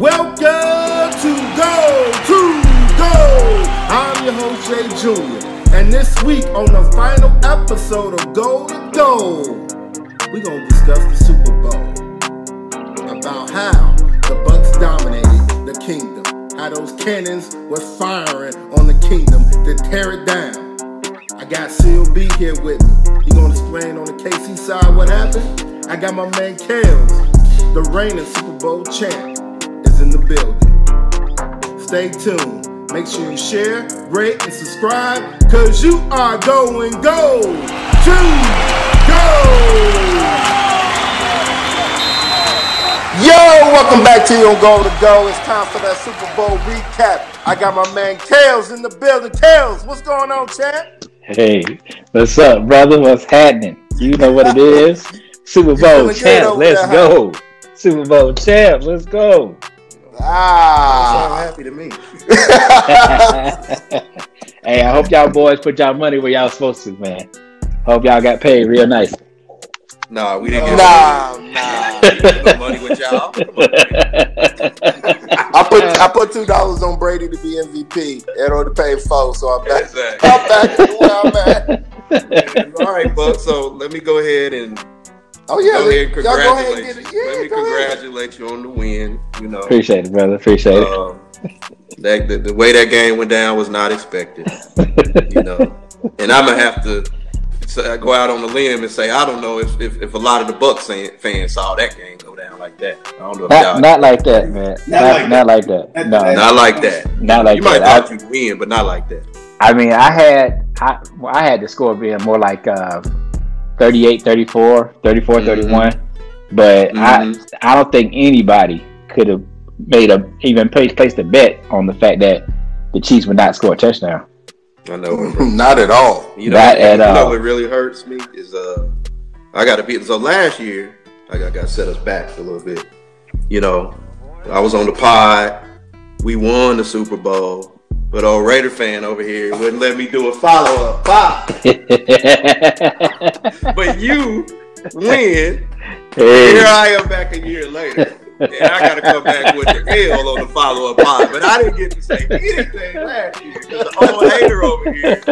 Welcome to Go to Go. I'm your host Jay Jr. And this week on the final episode of Go to Go, we're gonna discuss the Super Bowl. About how the Bucks dominated the kingdom. How those cannons were firing on the kingdom to tear it down. I got Seal here with me. He gonna explain on the KC side what happened. I got my man Kales, the reigning Super Bowl champ, is in the building. Stay tuned. Make sure you share, rate, and subscribe, cause you are going go to go. Yo, welcome back to you on Go to Go. It's time for that Super Bowl recap. I got my man Kales in the building. Kales, what's going on, champ? Hey, what's up, brother? What's happening? You know what it is. Super Bowl champ, let's there, go. Super Bowl champ, let's go. Ah. happy to me. hey, I hope y'all boys put y'all money where y'all supposed to, man. Hope y'all got paid real nice. Nah, we didn't get Nah, nah. no money with y'all. I put I put two dollars on Brady to be MVP. It only paid four, so I'm back. Exactly. I'm back to where I'm at. All right, Buck. So let me go ahead and Oh yeah, go ahead y'all go ahead and get it. Yeah, let me go ahead. congratulate you on the win. You know, Appreciate it, brother. Appreciate it. um, that the, the way that game went down was not expected. You know, and I'm gonna have to say, go out on the limb and say I don't know if, if, if a lot of the Bucks fans saw that game go down like that. I don't know if Not, y'all not like that, man. Not, like not like that. Not No, that. not like that. not like you might that. thought you'd win, but not like that. I mean, I had I, I had the score being more like uh, 38, 34, 34, Mhm. 31. But Mhm. I I don't think anybody could have made a even placed, placed a bet on the fact that the Chiefs would not score a touchdown. I know. Not at all. You know, That you at know what really hurts me is uh, I got to be so last year I got got set us back a little bit. You know, I was on the pod, we won the Super Bowl, but old Raider fan over here wouldn't let me do a follow up pod. But you win. Here I am back a year later. And I gotta come back with the L on the follow up pod. But I didn't get to say anything last year because the old hater over here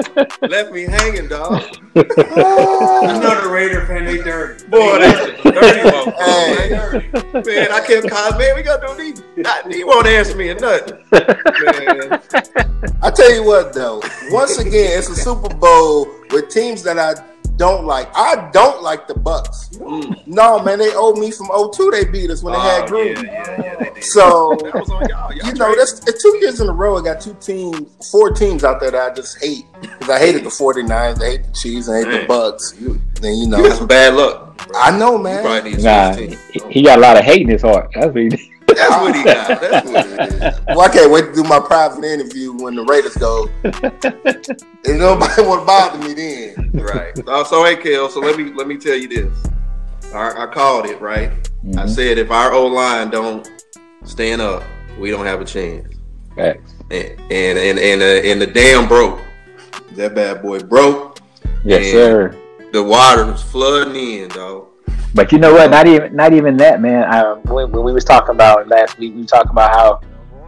left me hanging, dog. I know the Raider fan, they dirty. Boy, that's dirty motherfucker. Hey. man. Man, I kept calling, man, we gonna do these. Not, he won't answer me or nothing. Man, I tell you what though, once again, it's a Super Bowl with teams that I don't like. I don't like the Bucks. mm. No, man, they owe me from 02 They beat us when they had Oh, Green. yeah, yeah, yeah, they did. So that was on y'all. y'all you know, traded. that's it's two years in a row. I got two teams, four teams out there that I just hate because I hated the 49ers, I hate the Chiefs, I hate the Bucks. You, Then you you got know, some bad luck. bro. I know, man. probably nah, he, he got a lot of hate in his heart. That's what he, That's what he got. That's what it is. Well, I can't wait to do my private interview when the Raiders go. and nobody want to bother me then. Right. So, so hey, Kel. So let me let me tell you this. I, I called it right. I Mhm. said if our O line don't stand up, we don't have a chance. Facts. And and and and, uh, and the dam broke. That bad boy broke. Yes, sir. The water was flooding in, though. But you know what? Not even not even that, man. I, when, when we was talking about last week, we talking about how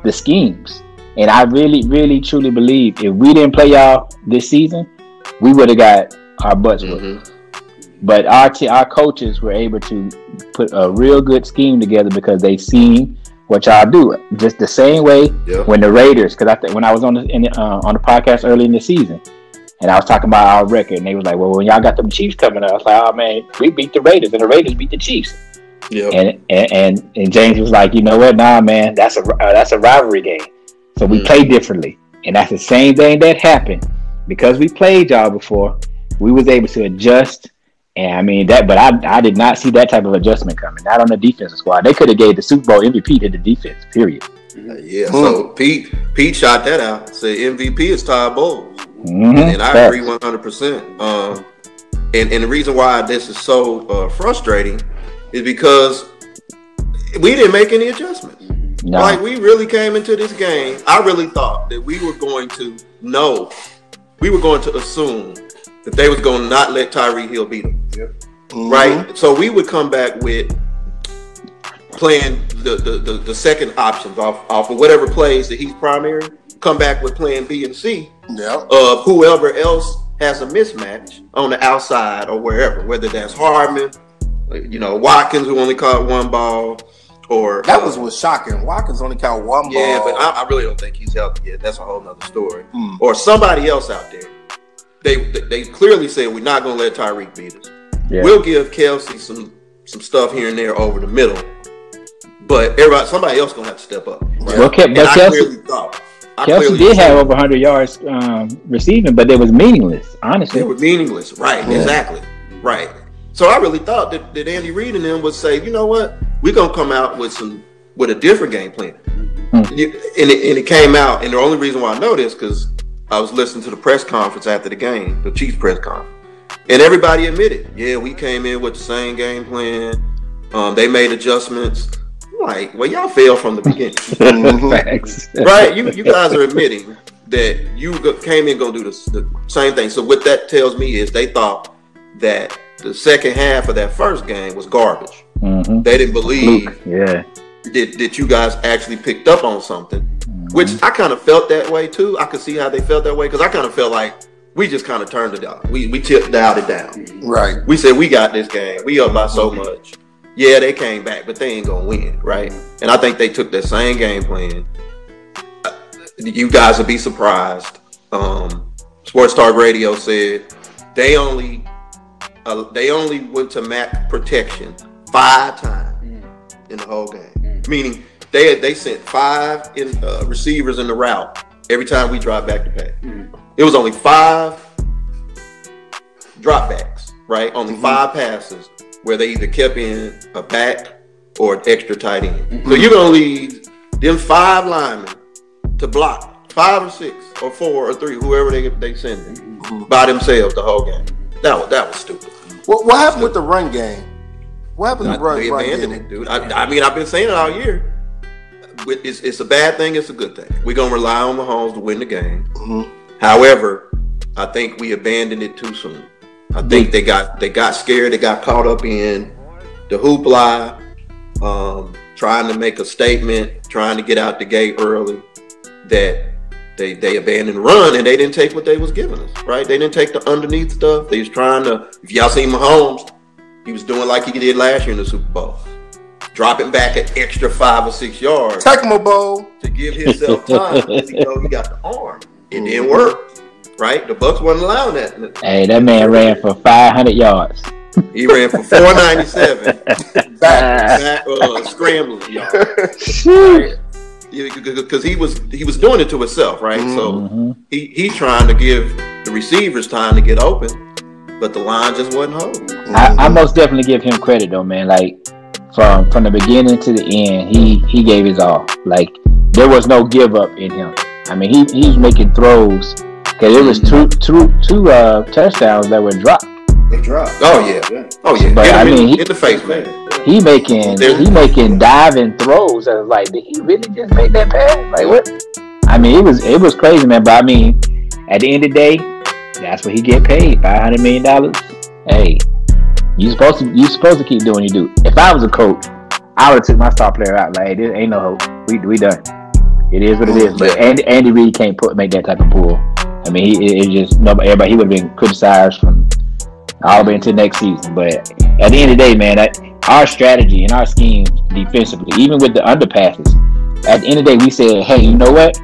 the schemes, and I really, really, truly believe if we didn't play y'all this season, we would have got our butts whipped. Mhm. But our t- our coaches were able to put a real good scheme together because they seen what y'all do. Just the same way Yep. when the Raiders, because I th- when I was on the in the, uh, on the podcast early in the season, and I was talking about our record, and they was like, "Well, when y'all got them Chiefs coming up," I was like, "Oh man, we beat the Raiders, and the Raiders beat the Chiefs." Yep. And and and, and James was like, "You know what? Nah, man, that's a uh, that's a rivalry game. So we Mhm. play differently, and that's the same thing that happened because we played y'all before. We was able to adjust." And I mean that, but I I did not see that type of adjustment coming. Not on the defensive squad. They could have gave the Super Bowl MVP to the defense. Period. Yeah. So Pete Pete shot that out. Said MVP is Todd Bowles. Mhm. and I agree one hundred percent. Um, and and the reason why this is so uh, frustrating is because we didn't make any adjustments. No. Like we really came into this game. I really thought that we were going to know, we were going to assume that they was going to not let Tyreek Hill beat them, Mhm. right? So we would come back with playing the, the, the, the second options off off of whatever plays that he's primary, come back with plan B and C Yeah. of whoever else has a mismatch on the outside or wherever, whether that's Hardman, you know, Watkins who only caught one ball, or That was was shocking. Watkins only caught one yeah, ball. but I, I really don't think he's healthy yet. That's a whole nother story. Hmm. Or somebody else out there. They they clearly said we're not gonna let Tyreek beat us. Yeah. We'll give Kelce some some stuff here and there over the middle, but everybody somebody else gonna have to step up. Well, Ke- but I Kelce, clearly thought I Kelce clearly did have over 100 yards um, receiving, but it was meaningless, honestly. They were meaningless, right? Yeah. Exactly, right. So I really thought that, that Andy Reid and them would say, you know what, we're gonna come out with some with a different game plan. Hmm. You- And, it, and it came out, and the only reason why I know this because I was listening to the press conference after the game, the Chiefs press conference, and everybody admitted, yeah, we came in with the same game plan. Um, they made adjustments. I'm like, well, y'all failed from the beginning. Right? You you guys are admitting that you came in gonna do this, the same thing. So what that tells me is they thought that the second half of that first game was garbage. Mhm. They didn't believe Luke, yeah. that, that you guys actually picked up on something, which I kind of felt that way too. I could see how they felt that way because I kind of felt like we just kind of turned it down. We we tipped dialed it down. Right. We said we got this game. We up by so much. Yeah, they came back, but they ain't gonna win, right? And I think they took that same game plan. Uh, You guys would be surprised. Um, Sports Talk Radio said they only uh, they only went to max protection five times mm. in the whole game. Mm. Meaning they they sent five in, uh, receivers in the route every time we drive back to pass. Mm. It was only five dropbacks, right? Only mm-hmm. five passes where they either kept in a back or an extra tight end. Mm-hmm. So you're gonna leave them five linemen to block five or six or four or three, whoever they they send in, mm-hmm. by themselves the whole game. That was that was stupid. What, what happened with the run game? What happened to the run, they run game? it, dude. I, I mean, I've been saying it all year. It's, it's a bad thing. It's a good thing. We're gonna rely on Mahomes to win the game. Mhm. However, I think we abandoned it too soon. I think they got they got scared. They got caught up in the hoopla, um, trying to make a statement, trying to get out the gate early. That they they abandoned run and they didn't take what they was giving us. Right? They didn't take the underneath stuff. They was trying to. If y'all seen Mahomes, he was doing like he did last year in the Super Bowl, dropping back an extra five or six yards Tecmo Bowl. to give himself time because he know he got the arm. It didn't work, right? The Bucks wasn't allowing that. Hey, that man ran for 500 yards. He ran for 497, Back. back, uh, scrambling, y'all. Because he was he was doing it to himself, right? So Mhm. he he's trying to give the receivers time to get open, but the line just wasn't holding. I, I most definitely give him credit though, man. Like from from the beginning to the end, he he gave his all. Like there was no give up in him. I mean, he he was making throws because it was two two two uh, touchdowns that were dropped. They dropped. Oh yeah, oh yeah. But, Hit him I in, mean, he- in the face, man. He making There's- he making diving throws. I was like, did he really just make that pass? Like what? I mean, it was it was crazy, man. But I mean, at the end of the day, that's what he get paid. Five hundred million dollars. Hey, you supposed to you supposed to keep doing what you do. If I was a coach, I would have took my star player out. Like, there ain't no hope. We we done. It is what it is. But Andy Andy Reid can't put make that type of pull. I mean, he it, it just nobody everybody he would have been criticized from all the way into next season. But at the end of the day, man, that, our strategy and our scheme defensively, even with the underpasses, at the end of the day, we said, hey, you know what?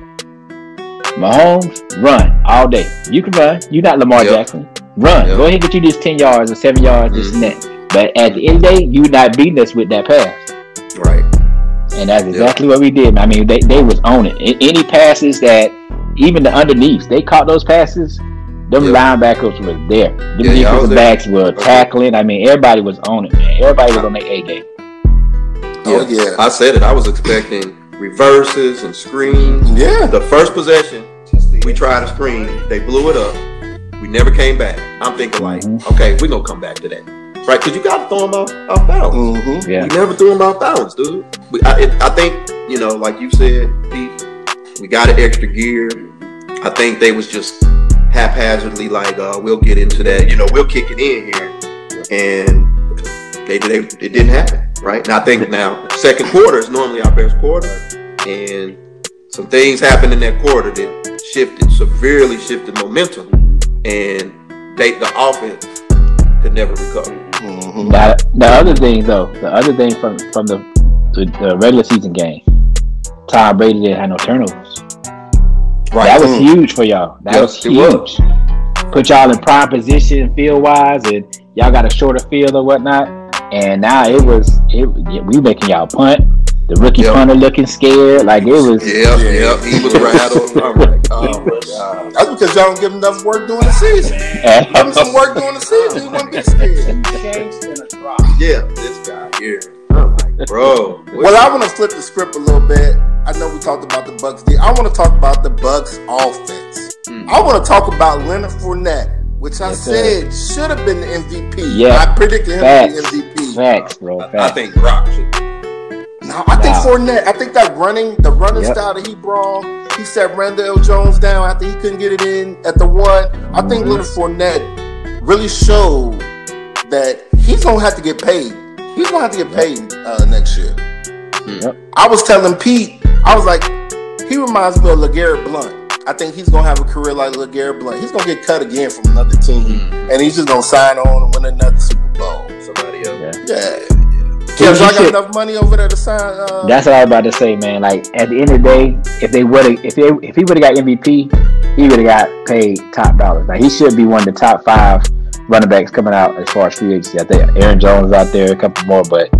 Mahomes, run all day. You can run. You're not Lamar Yep. Jackson. Run. Yep. Go ahead and get you this 10 yards or 7 yards, this and mm-hmm. that. But at the end of the day, you're not beating us with that pass. Right. And that's exactly what we did. I mean, they, they was on it. Any passes that, even the underneaths, they caught those passes. Them Yeah. linebackers was there. Them Yeah, yeah, I was defensive backs were tackling. I mean, everybody was on it, man. Everybody was on their A game. Oh, yeah. I said it. I was expecting reverses and screens. Yeah. The first possession, we tried a screen. They blew it up. We never came back. I'm thinking like, Mhm. okay, we're gonna come back to that, right? Because you got to throw them off, off bounds. Mm-hmm. Yeah. We never threw them off bounds, dude. We, I, it, I think you know, like you said, Pete, we got an extra gear. I think they was just haphazardly like, uh, we'll get into that. You know, we'll kick it in here, and they, they it didn't happen, right? And I think now second quarter is normally our best quarter, and some things happened in that quarter that shifted severely shifted momentum, and they the offense could never recover. Mhm. Now, the other thing though, the other thing from from the the, the regular season game, Tom Brady didn't have no turnovers. That was Mm. huge for y'all. That Yes, was it huge. Put y'all in prime position field wise, and y'all got a shorter field or whatnot. And now it was it we making y'all punt. The rookie Yep. punter looking scared, like it was. Yeah, Yeah. yeah, he was rattled. I'm like, oh my god. That's because y'all don't give him enough work during the season. Give him some work during the season, he wouldn't be scared. Changed in a drop. Yeah, this guy here. I'm like, bro. Well, I want to flip the script a little bit. I know we talked about the Bucks. D. I want to talk about the Bucks offense. Mm. I want to talk about Leonard Fournette, which I Yes, said should have been the MVP. Yeah. I predicted him Facts. to be MVP. Facts, bro. I, I think Brock should. No, I think Nah. Fournette. I think that running, the running Yep. style that he brought, he set Ronald Jones down after he couldn't get it in at the one. I think Mhm. Leonard Fournette really showed that he's gonna have to get paid. He's gonna have to get paid uh, next year. Yep. I was telling Pete, I was like, he reminds me of LeGarrette Blunt. I think he's gonna have a career like LeGarrette Blunt. He's gonna get cut again from another team, Mhm. and he's just gonna sign on and win another Super Bowl. Somebody else. Yeah. Yeah. He- Kev, he y'all got should- enough money over there to sign. Uh, That's what I was about to say, man. Like at the end of the day, if they would have, if they, if he would have got MVP, he would have got paid top dollars. Like he should be one of the top five running backs coming out as far as free agency. I think Aaron Jones is out there, a couple more, but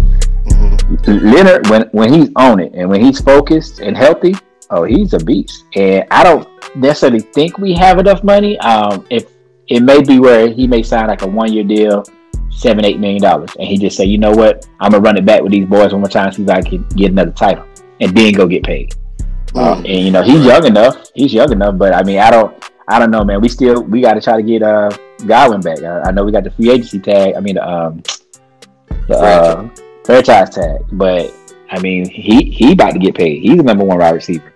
mhm. Leonard, when when he's on it and when he's focused and healthy, oh, he's a beast. And I don't necessarily think we have enough money. Um, if it may be where he may sign like a one year deal, seven eight million dollars, and he just say, you know what, I'm gonna run it back with these boys one more time, see if I can get another title, and then go get paid. Uh, Mm. and you know he's young enough. He's young enough, but I mean, I don't, I don't know, man. We still we got to try to get uh Godwin back. I, I know we got the free agency tag. I mean, um, the uh, franchise tag, but I mean, he he about to get paid. He's the number one wide receiver.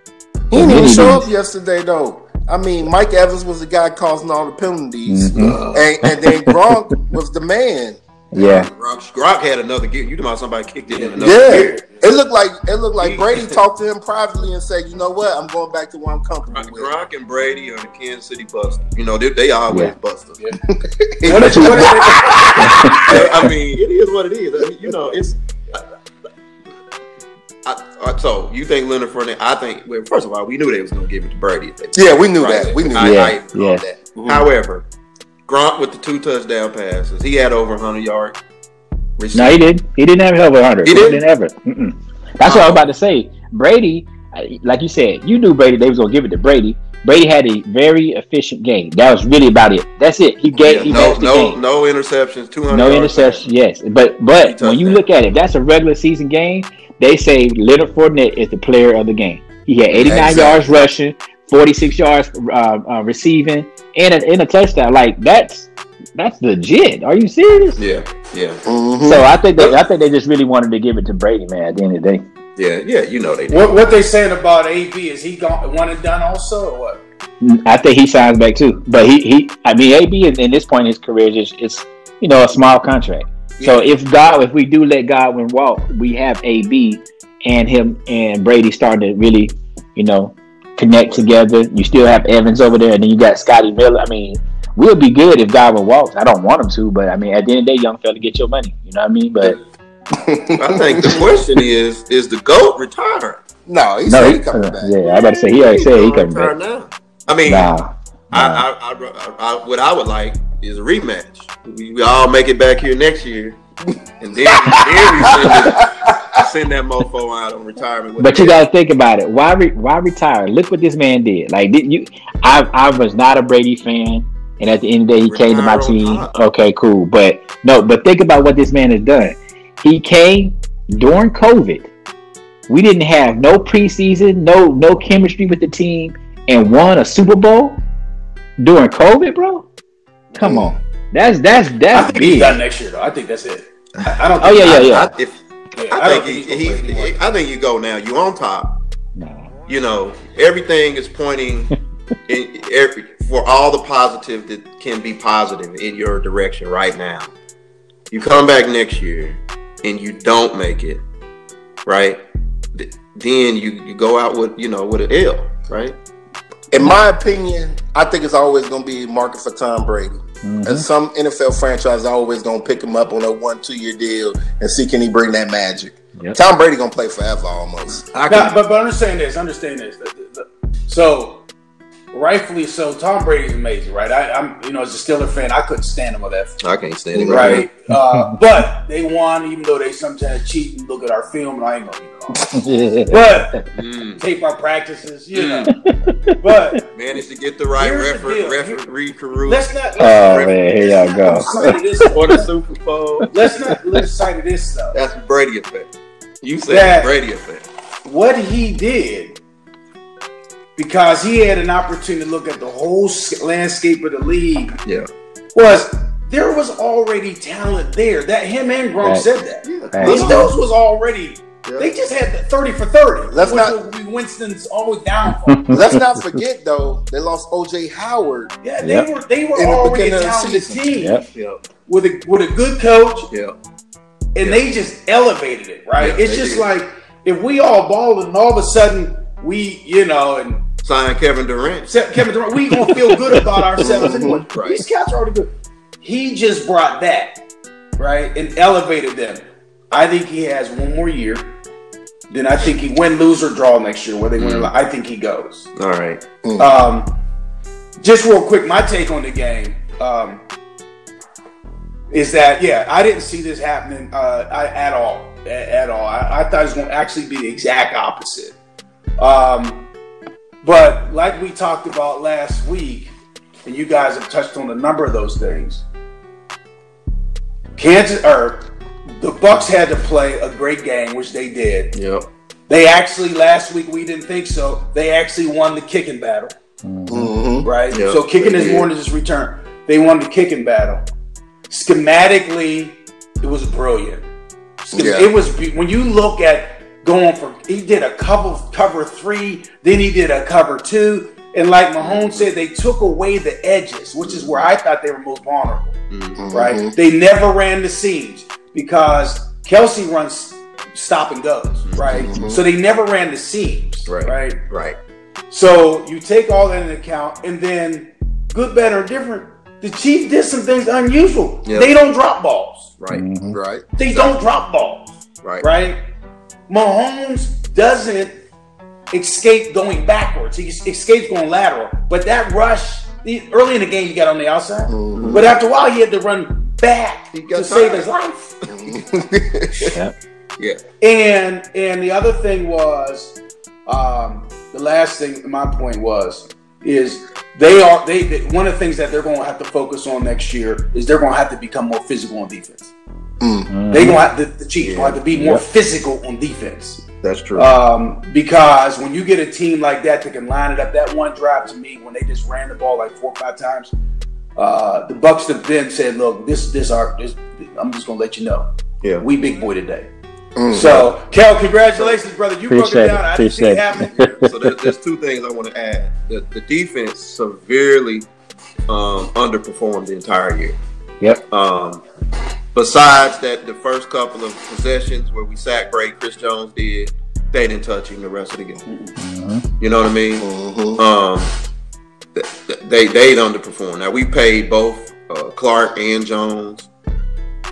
He didn't even show up yesterday though. I mean, Mike Evans was the guy causing all the penalties, Mhm. and, and then Gronk was the man. Yeah, Gronk, Gronk had another gear. You talking about somebody kicked it in another Yeah, gear. It looked like it looked like He- Brady talked to him privately and said, "You know what? I'm going back to where I'm comfortable Gronk, with." Gronk and Brady are the Kansas City Buster. You know, they, they always Yeah. busters. What What if, I mean, it is what it is. I mean, you know, it's. I, I, so you think Leonard Fournette? I think. Well, first of all, we knew they was going to give it to Brady. Yeah, we knew Right. that. We knew I, that. I Yeah, yeah. that. Mhm. However, Gronk with the two touchdown passes, he had over 100 no, he didn't. He didn't have over hundred. He didn't? didn't ever. Mm-mm. That's what I was about to say. Brady, like you said, you knew Brady. They was gonna give it to Brady. Brady had a very efficient game. That was really about it. That's it. He gave. Yeah, he no, no, game. no interceptions. 200. No yards. interception, yes. But but when you touchdowns. look at it, that's a regular season game. They say Leonard Fournette is the player of the game. He had 89 Exactly. yards rushing, 46 yards uh, uh, receiving, and a, and a touchdown. Like that's that's legit. Are you serious? Yeah, yeah, Mhm. So I think they I think they just really wanted to give it to Brady, man. At the end of the day, yeah, yeah. You know they. did. what, what they saying about AB? Is he gone one and done also, or what? I think he signs back too. But he he I mean AB in, in this point in his career is just it's you know a small contract. So if God, if we do let Godwin walk, we have AB and him and Brady starting to really, you know, connect together. You still have Evans over there, and then you got Scotty Miller. I mean, we'll be good if Godwin walks. I don't want him to, but I mean, at the end of the day, young fella, get your money. You know what I mean? But I think the question is: Is the goat retired? no, he no, he, he coming back. yeah, I about to say he already said he He's coming retired back. now. I mean, Nah, nah. I, I, I, I, I, what I would like is a rematch. We, we all make it back here next year, and then, then we send, it, send that mofo out on retirement. But you got to think about it. Why re- why retire? Look what this man did. Like did you, I I was not a Brady fan, and at the end of the day, he came to my team. top. Okay, cool. But no, but think about what this man has done. He came during COVID. We didn't have no preseason, no no chemistry with the team, and won a Super Bowl during COVID, bro. Come mm-hmm. on, that's that's I that's think he's big. done next year, though. I think that's it. I, I don't. Oh yeah, yeah, yeah. I, if, yeah, I, don't think he, he's he, gonna play anymore. I think you go now. You on top. No. You know everything is pointing in every for all the positive that can be positive in your direction right now. You come back next year and you don't make it, right? Then you, you go out with you know with an L, right? In my opinion, I think it's always going to be market for Tom Brady. Mhm. And some NFL franchise are always going to pick him up on a one, two year deal and see can he bring that magic. Yep. Tom Brady going to play forever almost. I Now, can, but, but understand this. Understand this. So, rightfully so, Tom Brady's amazing, right? I, I'm, you know, as a Steeler fan, I couldn't stand him with that. I can't stand it right. Right, uh, but they won, even though they sometimes cheat and look at our film, and I ain't gonna, you know, but. Mm. tape our practices, you know. But Managed to get the right Here's the referee Carew let's not. oh Let's, man, here y'all go. not lose this. for the Super Bowl. Let's not lose sight of this stuff. That's Brady effect. You said That- Brady effect. what he did because he had an opportunity to look at the whole landscape of the league Yeah. was there was already talent there that him and Gronk Right. said that Yeah. these dudes was already they just had the 30 for 30 Let's not- be Winston's always downfall Let's not forget, though, they lost O.J. Howard. yeah they Yep. were they were In the already a talented season. team Yep. Yeah. with a with a good coach Yeah. and they just elevated it, right? Yeah, it's just did. like if we all ball and all of a sudden we, you know, and Sign Kevin Durant. Kevin Durant, we gonna feel good about ourselves anyway. Right. These cats are already good. He just brought that, right, and elevated them. I think he has one more year. Then I think he win, lose, or draw next year. Where they win, Mm. lose, I think he goes. All right. Um, just real quick, my take on the game um, is that yeah, I didn't see this happening uh, I, at all, at, at all. I, I thought it was going to actually be the exact opposite. Um, but like we talked about last week, and you guys have touched on a number of those things. Kansas or the Bucks had to play a great game, which they did. Yep. They actually last week we didn't think so. They actually won the kicking battle, Mm-hmm. right? Yeah, so kicking is more than just return. They won the kicking battle. Schematically, it was brilliant. Schem- Yeah. It was when you look at going for he did a cover cover three, then he did a cover two, and like Mahomes said, they took away the edges, which is where I thought they were most vulnerable Mhm. right? They never ran the seams because Kelce runs stop and goes, right? Mhm. So they never ran the seams, Right. right? Right. So you take all that into account, and then good, better, or different. The Chiefs did some things unusual. Yeah. They don't drop balls. Right. Mhm. Right. They don't drop balls, Right. right? Mahomes doesn't escape going backwards. He escapes going lateral, but that rush the- early in the game, he got on the outside. Mhm. But after a while, he had to run back He got to save his life. Yep. Yeah. And and the other thing was, um, the last thing. My point was is they are they, they one of the things that they're going to have to focus on next year is they're going to have to become more physical on defense. Mm. They going to have to, the Chiefs going to have to be more Yep. physical on defense. That's true. Um, because when you get a team like that that can line it up, that one drive to me when they just ran the ball like four or five times, uh, the Bucks have then said, "Look, this this our this, I'm just gonna let you know, yeah. we big boy today." Mm. So, Kel, congratulations, brother. You broke Appreciate it it. down. I didn't see it happening. so there, there's two things I want to add. The, the defense severely um, underperformed the entire year. Yep. Um, besides that, the first couple of possessions where we sacked Bray, Chris Jones did, they didn't touch him the rest of the game. Mhm. You know what I mean? Mhm. Um, th- th- they they underperformed. Now we paid both uh, Clark and Jones.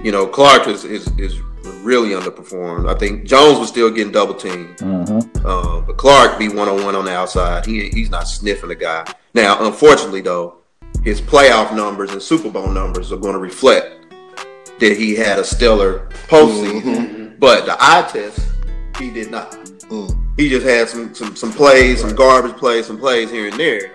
You know, Clark is, is is really underperformed. I think Jones was still getting double teamed. Mhm. Uh, but Clark be one on one on the outside. He he's not sniffing the guy. Now, unfortunately, though, his playoff numbers and Super Bowl numbers are going to reflect that he had a stellar postseason. Mhm. But the eye test, he did not. Mm. He just had some some some plays, some garbage plays, some plays here and there.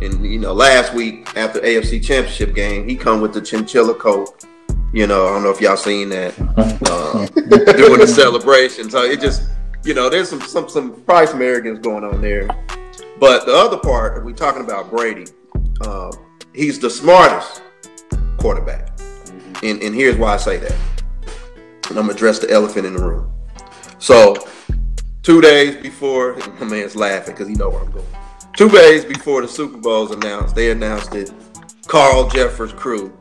And you know, last week after AFC Championship game, he come with the chinchilla coat. You know, I don't know if y'all seen that uh, doing the celebration. So it just, you know, there's some some some price arrogance going on there. But the other part, we talking about Brady. Uh, he's the smartest quarterback, and and here's why I say that. And I'm gonna address the elephant in the room. So, two days before, my man's laughing because he know where I'm going. Two days before the Super Bowl's announced, they announced that Carl Cheffers' crew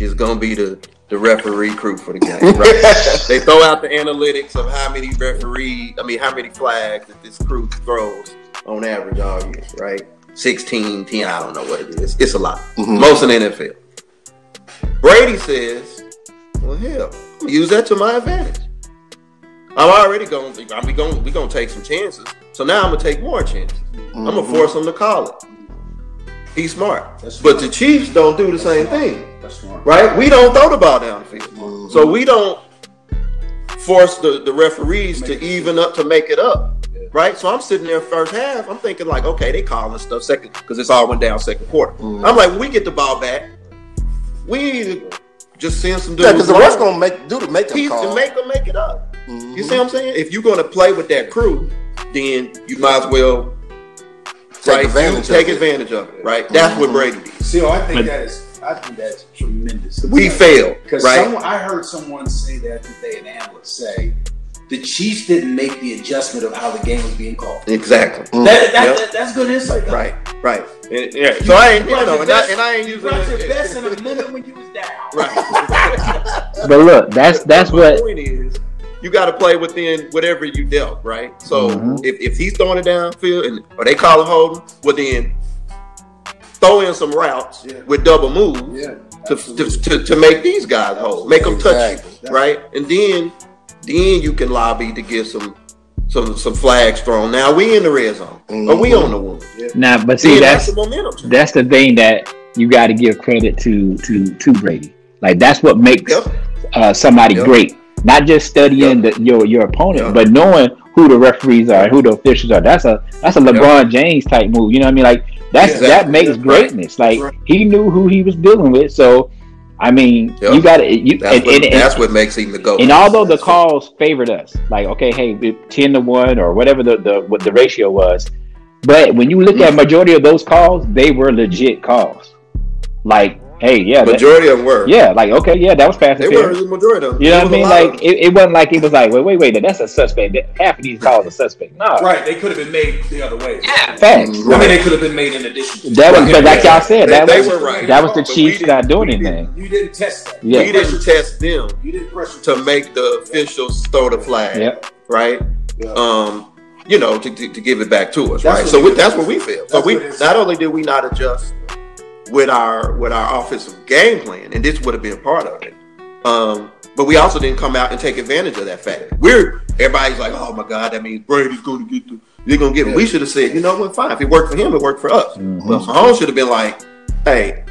is gonna be the the referee crew for the game. Right? they throw out the analytics of how many referee, I mean, how many flags that this crew throws on average all year, right? 16, 10, I don't know what it is. It's a lot. Mhm. Most in the NFL. Brady says, well, hell, I'm gonna use that to my advantage. I'm already going. I'm be going. We gonna take some chances. So now I'm gonna take more chances. I'm gonna Mhm. force him to call it. He's smart, That's but the Chiefs don't do the same thing, That's smart. right? We don't throw the ball downfield, Mhm. so we don't force the, the referees to even up to make it up, right? So I'm sitting there first half. I'm thinking like, okay, they calling stuff second because it's all went down second quarter. Mhm. I'm like, when we get the ball back, we need to just send some dudes. Yeah, because the ref's around. gonna make do to make them He's call. to make them make it up. Mhm. You see what I'm saying? If you're gonna play with that crew, then you might as well Take right, advantage you take of it. advantage of it. Right? That's what Mhm. Brady did. See, oh, I think that is. I think that's tremendous. We failed, Because right? someone, I heard someone say that today, an analyst say, the Chiefs didn't make the adjustment of how the game was being called. Exactly. Mhm. That, that, Yep. that- that's good insight. though. Right. Right. And- yeah. So I ain't, you brought know, your and I, and I ain't You using brought your it. best in a moment when you was down. Right. But look, that's that's My what point is. You got to play within whatever you dealt, right? So Mhm. if, if he's throwing it downfield and or they call it holding, well then throw in some routes Yeah. with double moves. Yeah. to, to, to, to make these guys hold, make them touch you, right? And then then you can lobby to get some some some flags thrown. Now we in the red zone, or we Mhm. on the one. now. But See, see, that's that's the momentum. change. that's the thing that you got to give credit to to to Brady. Like that's what makes Yep. uh, somebody Yep. great. Not just studying the, your your opponent, Yep. but knowing who the referees are, who the officials are. That's a that's a LeBron James type move. You know what I mean? Like that's Exactly. that makes That's right. greatness. Like right. he knew who he was dealing with. So I mean, Yep. you got to you. That's and, what and- and- that's what makes him the goat. and although the calls favored us, like okay, hey, ten to one or whatever the, the what the ratio was, but when you look Mm-hmm. at majority of those calls, they were legit calls. Like, hey, yeah, what- that- majority of them were. yeah, like okay, yeah, that was fast. they were the majority of them. You know what I mean? was a lot Like it, it wasn't like it was like, wait, wait, wait, that's a suspect. That- Half of these calls are suspect. No, Right, they could have been made the other way. yeah, facts. Mhm. I mean, they could have been made in addition. That was, Right. but like y'all said, They- that they was were right. that was the But we Chiefs didn't- doing we didn't- anything. You didn't test that. Yeah. we didn't test them You didn't pressure to make the officials throw the flag, Yep. right? Yeah. um, you know, to, to, to give it back to us, That's right? So we- we, that's where we failed. So we what it is. not only did we not adjust with our with our offensive game plan, and this would have been part of it, um, but we also didn't come out and take advantage of that fact. We're everybody's like, oh my god, that means Brady's going to get the they're going to get. him. We should have said, you know what, fine. If it worked for him, it worked for us. Mhm. Well, Mahomes should have been like, hey.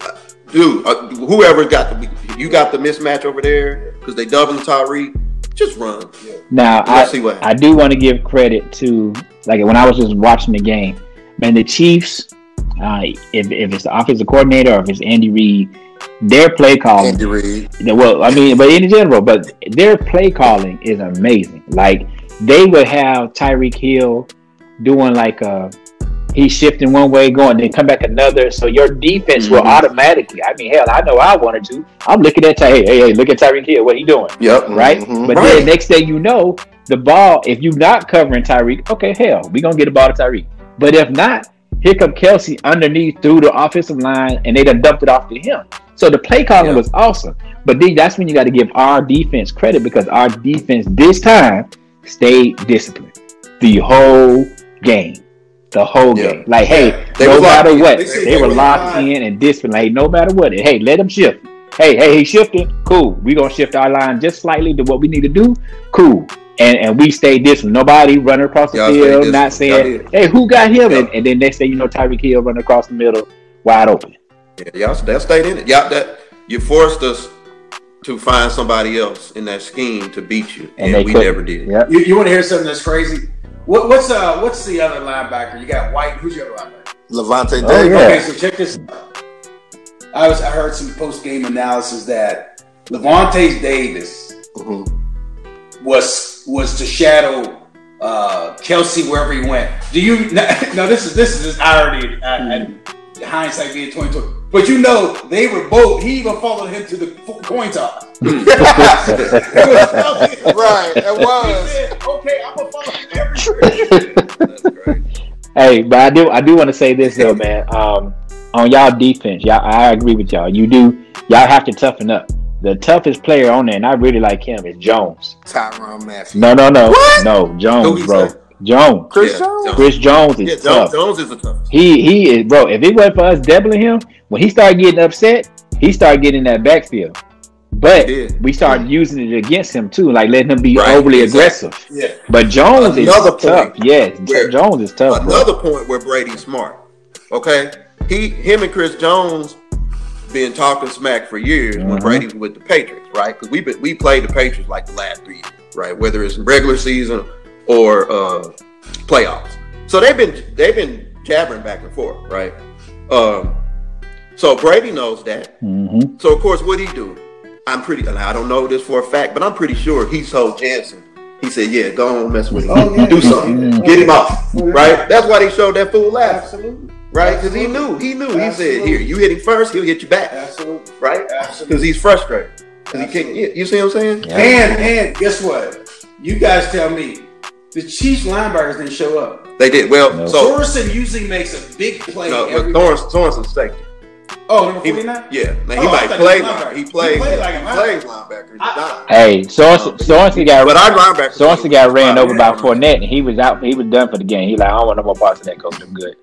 uh, Dude, uh, whoever got the you got the mismatch over there because they doubling Tyreek, just run. Now, Let's I, see what I do want to give credit to like when I was just watching the game, man. The Chiefs, uh, if if it's the offensive coordinator or if it's Andy Reid, their play calling. Andy Reid. Well, I mean, but in general, but their play calling is amazing. Like they would have Tyreek Hill doing like a he's shifting one way, going then come back another. So your defense will Mhm. automatically. I mean, hell, I know I wanted to. I'm looking at Ty. Hey, hey, hey, look at Tyreek Hill. What he doing? Yep. right? Mhm. But Right. then next thing you know, the ball, if you're not covering Tyreek, okay, hell, we gonna get the ball to Tyreek. But if not, here come Kelce underneath through the offensive line, and they done dumped it off to him. So the play calling Yeah. was awesome. But then that's when you got to give our defense credit because our defense this time stayed disciplined the whole game. The whole Yeah. game. Like, hey, They no matter in. what, They they, they were were locked in and disciplined. Like, no matter what, hey, let them shift. Hey, hey, he shifted. Cool. We gonna shift our line just slightly to what we need to do. Cool. And and we stay disciplined. Nobody running across the Y'all field, not saying, hey, who got him? Yeah. And, and then next thing you know, Tyreek Hill running across the middle, wide open. Yeah, y'all that stayed in it. Y'all that you forced us to find somebody else in that scheme to beat you, And and, we couldn't. never did. Yep. You, you want to hear something that's crazy? What, what's uh what's the other linebacker? You got White. Who's your other linebacker? Lavonte Oh, Davis. yeah. Okay, so check this. out. I was I heard some post game analysis that Lavonte Davis Mhm. was was to shadow uh, Kelce wherever he went. Do you no? This is this is just irony. Uh, and hindsight being twenty twenty. But you know they were both. He even followed him to the coin toss. Right, it He was. said, "Okay, I'm gonna follow him everywhere." Hey, but I do I do want to say this though, man. Um, on y'all defense, y'all I agree with y'all. You do y'all have to toughen up. The toughest player on there, and I really like him, is Jones. Tyrann Mathieu. No, no, no, What? no, Jones, bro. say? Jones. Chris Yeah, Jones. Jones. Chris Jones Yeah, is Jones, tough. Jones is the toughest. He he is bro. If it wasn't for us doubling him, when he started getting upset, he started getting that backfield. But we started using it against him too, like letting him be Right, overly exactly. aggressive. Yeah. But Jones Another is tough. point Yes, where- Jones is tough. bro. Another point where Brady's smart. Okay, he, him, and Chris Jones been talking smack for years when Mhm. Brady was with the Patriots, right? Because we've been we played the Patriots like the last three years, right? Whether it's regular season or uh, playoffs. So they've been they've been jabbering back and forth, right? Um, so Brady knows that. Mhm. So of course, what he do? I'm pretty. and I don't know this for a fact, but I'm pretty sure he told Jensen. He said, "Yeah, go on, mess with him. Oh, yeah. Do something. Mhm. Get him off." Right? That's why they showed that fool laughing. Absolutely. Right? Because he knew. He knew. He said, "Here, you hit him first. He'll hit you back." Absolutely. Right? Because he's frustrated. Because he can't. You you see what I'm saying? Yeah. And and guess what? You guys tell me. The Chiefs linebackers didn't show up. They did well. No. So Sorensen usually makes a big play. no, every but Thorns, Thornson's safety. oh, number He, 49? yeah, now he Oh, might play. he was. He He plays. played like he plays linebacker. I- Hey, Sorensen, Sorensen got But our linebacker. Sorensen got ran over by Yeah. Fournette, and he was out. He was done for the game. He like, I don't want no more parts of that. Coach, I'm good.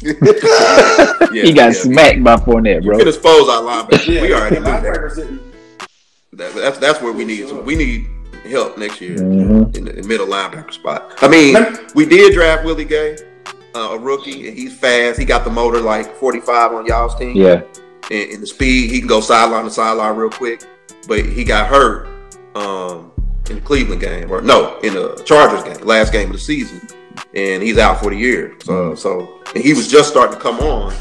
Yeah, he got yeah. smacked by Fournette, You bro. can expose our linebackers. Yeah, we already the knew that. That- That's that's where we need. So we need help next year Mhm. in the in the middle linebacker spot. I mean, we did draft Willie Gay, uh, a rookie, and he's fast. He got the motor like 45 on y'all's team. Yeah, and, and the speed. He can go sideline to sideline real quick. But he got hurt um, in the Cleveland game, or no, in the Chargers game, last game of the season, and he's out for the year. So, so and he was just starting to come on,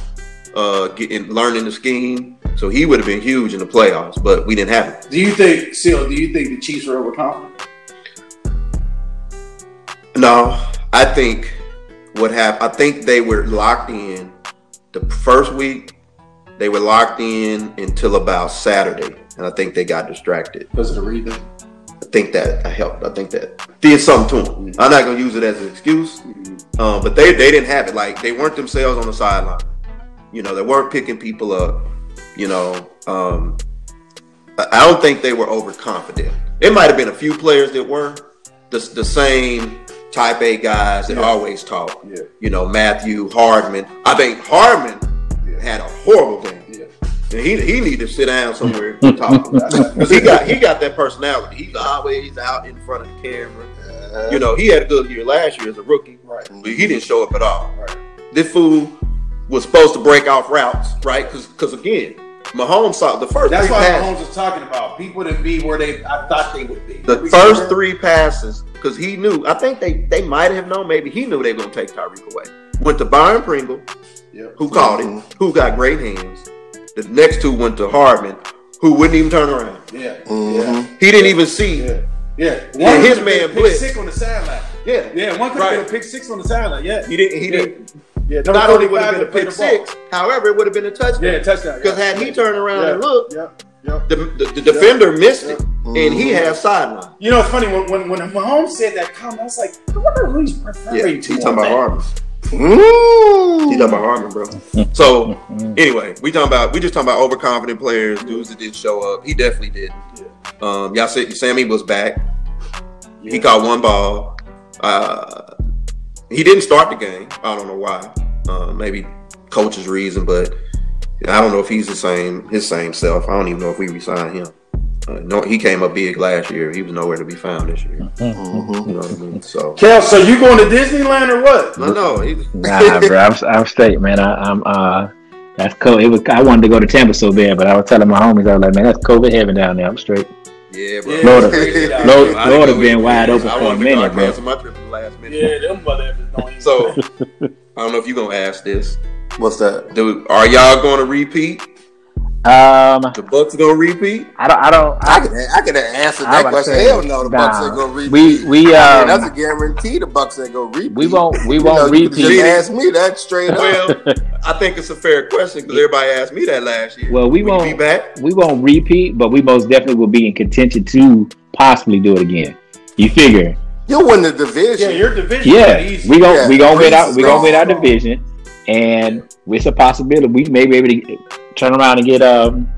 uh, getting learning the scheme. So he would have been huge in the playoffs, but we didn't have it. Do you think, Seal, do you think the Chiefs were overconfident? No, I think what happened. I think they were locked in the first week. They were locked in until about Saturday, and I think they got distracted. Because of the? I think that I helped. I think that did something to them. I'm not gonna use it as an excuse, um, but they they didn't have it. Like they weren't themselves on the sideline. You know, they weren't picking people up. You know, um, I don't think they were overconfident. It might have been a few players that were the, the same type A guys that Yeah. always talk. Yeah. You know, Matthew Hardman. I think Hardman Yeah. had a horrible game. Yeah. And he he need to sit down somewhere and talk because he got he got that personality. He's always out in front of the camera. You know, he had a good year last year as a rookie, Right. but he didn't show up at all. Right. This fool was supposed to break off routes, right? Because because again, Mahomes saw the first That's three why passes. Mahomes was talking about people to be where they I thought they would be. The first three passes, because he knew. I think they they might have known. Maybe he knew they were gonna take Tyreek away. Went to Byron Pringle, Yep. who caught it, mm-hmm. who got great hands. The next two went to Hardman, who wouldn't even turn around. Yeah. Mhm. He didn't even see. Yeah. Yeah. Yeah, One his man been pick blitz. six on the sideline. Yeah, Yeah, one could have Right. been a pick six on the sideline. Yeah. He didn't. He Yeah. didn't. Yeah. Not only would have been a pick six, however, it would have been a touchdown. Yeah, touchdown. Because yeah. had he turned around yeah. and looked, Yep. Yep. the, the, the defender missed it, and he had sideline. You know, it's funny when when when Mahomes said that comment, I was like, I wonder who he's referring Yeah, to. he's talking about on Hardman. Mm. He's talking about Hardman, bro. So anyway, we talking about we just talking about overconfident players, dudes that didn't show up. He definitely didn't. that. Um, y'all said Sammy was back. Yeah. He caught one ball. Uh, he didn't start the game. I don't know why. Uh, maybe coach's reason, but I don't know if he's the same his same self. I don't even know if we resign him. Uh, no, he came up big last year. He was nowhere to be found this year. Mhm. You know what I mean? So Kel, so you going to Disneyland or what? no, no, he, Nah, bro, I'm, I'm straight, man. I, I'm uh, that's cool. It was I wanted to go to Tampa so bad, but I was telling my homies, I was like, man, that's COVID heaven down there. I'm straight. yeah, bro. Yeah, Florida- it's crazy down Florida- there. I didn't Florida been wide open I for a wanted to go. I minute, bro. my trip the last minute. Yeah, them motherfuckers don't even. So I don't know if you're gonna ask this. What's that? Do are y'all gonna repeat? Um, The Bucks gonna repeat? I don't, I don't, I I, can I can answer that question. saying, Hell no, the Bucks nah. ain't gonna repeat. we we I mean, um, that's a guarantee. The Bucks ain't gonna repeat. we won't we won't know, you could've repeat. Just ask me that straight up. Well, I think it's a fair question because everybody asked me that last year. Well, we Will won't be back. we won't repeat, but we most definitely will be in contention to possibly do it again. You figure? You'll win the division. Yeah, your division. Yeah, is easy. we gon' Yeah, we gonna win Breeze out we gonna win our division, and it's a possibility we may be able to turn around and get um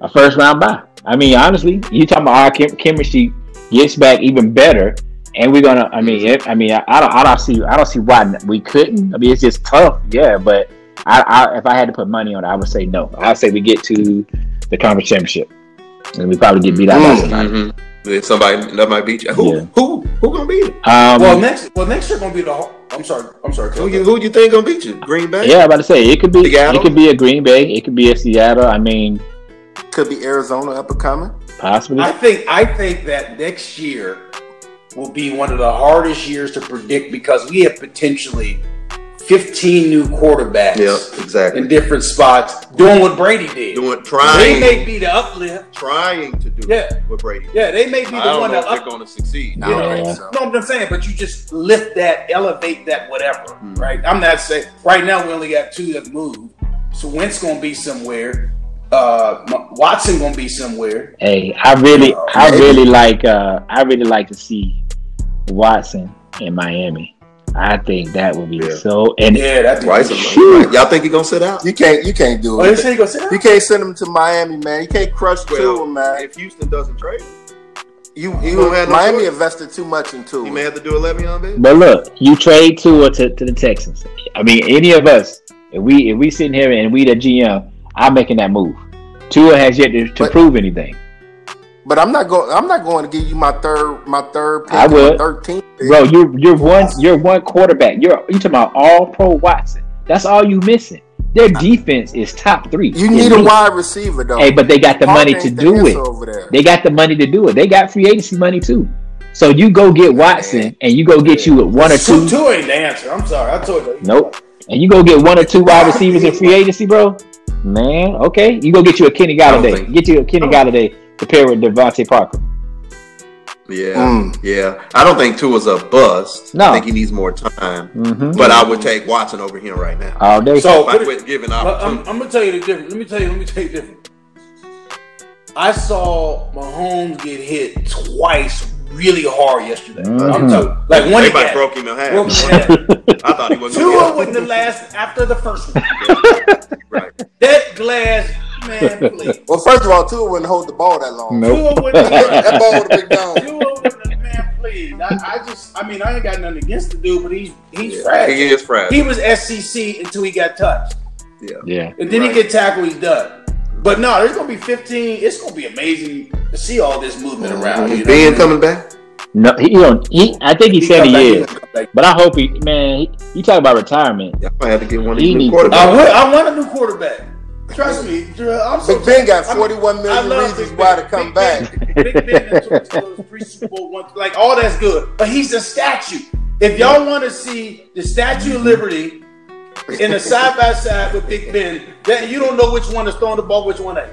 a first round bye. I mean, honestly, you talking about our chem- chemistry gets back even better, and we're gonna. I mean, it, I mean, I, I don't, I don't see, I don't see why we couldn't. I mean, it's just tough, yeah. But I, I, if I had to put money on it, I would say no. I'd say we get to the conference championship, and we probably get beat out by Mm. somebody. Mhm. Then somebody that might beat you. Who Yeah. who who gonna beat it? Um, Well, next well next year gonna be the. Ho- I'm sorry. I'm sorry. Who you who you think gonna beat you? Green Bay. yeah, I'm about to say it could be, Seattle? it could be a Green Bay, it could be a Seattle. I mean, Could be Arizona up and coming. possibly. I think I think that next year will be one of the hardest years to predict because we have potentially 15 new quarterbacks Yeah, exactly. in different spots doing what Brady did. Doing trying. they may be the uplift. trying to do Yeah. what Brady. did. Yeah, they may be I the don't one know that they're up, gonna succeed. I don't Yeah. think so. No, I'm saying, but you just lift that, elevate that, whatever, Mm. right? I'm not saying right now we only got two that move. So Wentz gonna be somewhere. Uh, Watson gonna be somewhere. Hey, I really, I Maybe. really like, uh, I really like to see Watson in Miami. I think that would be Yeah. so. And Yeah, that's Right, so- Y'all think he gonna sit out? You can't. You can't do Oh, they it. say gonna sit You can't send him to Miami, man. You can't crush Well, Tua, man. If Houston doesn't trade, You, you don't no Miami choice. invested too much into he it. may have to do a Le'Veon Bell. but look, you trade Tua to, to the Texans. I mean, any of us, if we if we sitting here and we the GM, I'm making that move. Tua has yet to, to But- prove anything, But I'm not going. I'm not going to give you my third. My third pick. I would. Thirteen. bro. You're you're one you're one quarterback. You're you talking about all pro Watson. That's all you missing. Their defense is top three. You need a wide receiver though. Hey, but they got the Parker money to do it. Over there. They got the money to do it. They got free agency money too. So you go get Watson and you go get you with one or Two, two. two ain't the answer. I'm sorry. I told you. Nope. And you go get one or two wide receivers in free agency, bro. Man, okay. You go get you a Kenny I don't Golladay. think- Get you a Kenny Golladay to pair with DeVante Parker. Yeah, Mm. yeah. I don't think Tua's a bust. No. I think he needs more time. Mm-hmm. But I would take Watson over him right now. All day. So I put it- quit giving But I'm. I'm gonna tell you the difference. Let me tell you. Let me tell you the difference. I saw Mahomes get hit twice really hard yesterday. I'm Mhm. talking, like one they he might had. broke him in half. Broke his head. I thought he wasn't Tua gonna wouldn't have lasted after the first one. get it. Right. That glass, man, please. Well, first of all, Tua wouldn't hold the ball that long. Nope. Tua wouldn't that ball would have been gone. Tua wouldn't have, man, please. I, I just, I mean, I ain't got nothing against the dude, but he's he's Yeah. fragile. He is fragile. He was SCC until he got touched. yeah. Yeah. And then Right. he get tackled, he's done. But no, there's gonna be 15. It's gonna be amazing to see all this movement around. You Is know? Coming back? No, he, he don't. He, I think he, He said come he is, gonna come back. but I hope he. Man, he, you talk about retirement. Y'all might have to get one of He these new needs- quarterbacks. I want, I want a new quarterback. Trust me, Drew, I'm so Big Ben got I'm- million reasons Big why Ben. to come Big back. Ben, Big Ben and those three Super Bowl ones, like all that's good, but he's a statue. If y'all want to see the Statue of Liberty in a side by side with Big Ben, then you don't know which one is throwing the ball, which one ain't.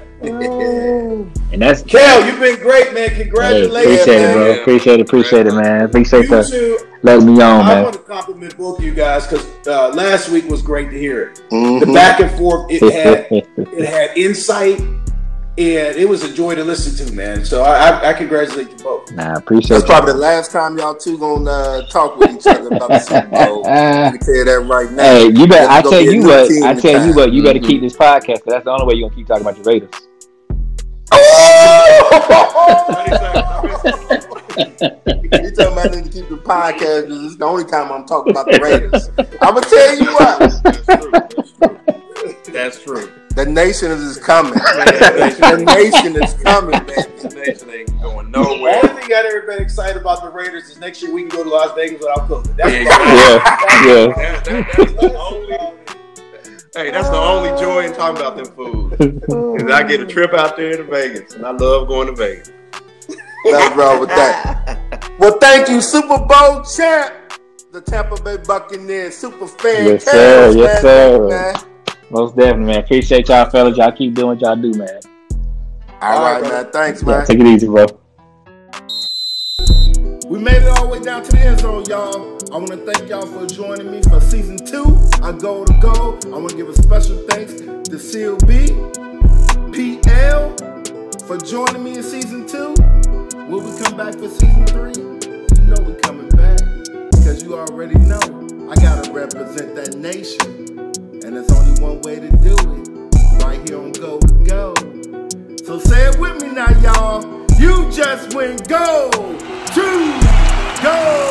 And that's Kel, you've been great, man. hey, Congratulations, appreciate it, bro. Appreciate it. Appreciate it, man. Appreciate You the two, letting me on, I man. want to compliment both of you guys because uh, last week was great to hear it. The Mhm. back and forth, it had it had insight, and it was a joy to listen to, man. So I, I, I congratulate you both. Nah, appreciate That's you. probably the last time y'all two gonna uh, talk with each other about the Super Bowl. I can tell you that right now. Hey, you better. I tell be you what. I in tell you what. You better Mhm. keep this podcast because that's the only way you're gonna keep talking about your Raiders. Oh! you talking about need to keep the podcast? 'cause It's the only time I'm talking about the Raiders. I'm gonna tell you what, That's true. That's true. The nation is coming. Man, the nation is coming, man. This nation ain't going nowhere. The only nowhere. thing got everybody excited about the Raiders is next year we can go to Las Vegas without COVID. That's Yeah, Yeah, yeah. That- that- that's the only. Hey, that's the only joy in talking about them foods. Is I get a trip out there to Vegas, and I love going to Vegas. Nothing wrong with that. Well, thank you, Super Bowl champ, the Tampa Bay Buccaneers, super fan. Yes, sir. Yes, man. sir. Man. Most definitely, man. Appreciate y'all, fellas. Y'all keep doing what y'all do, man. All right, man. Thanks, Yeah, man. take it easy, bro. We made it all the way down to the end zone, y'all. I want to thank y'all for joining me for season two I go to Go. I want to give a special thanks to CLB, PL for joining me in season two. Will we come back for season three? You know we're coming back because you already know I gotta represent that nation, and there's only one way to do it. Right here on Go Go. So say it with me now, y'all. You just went gold to gold.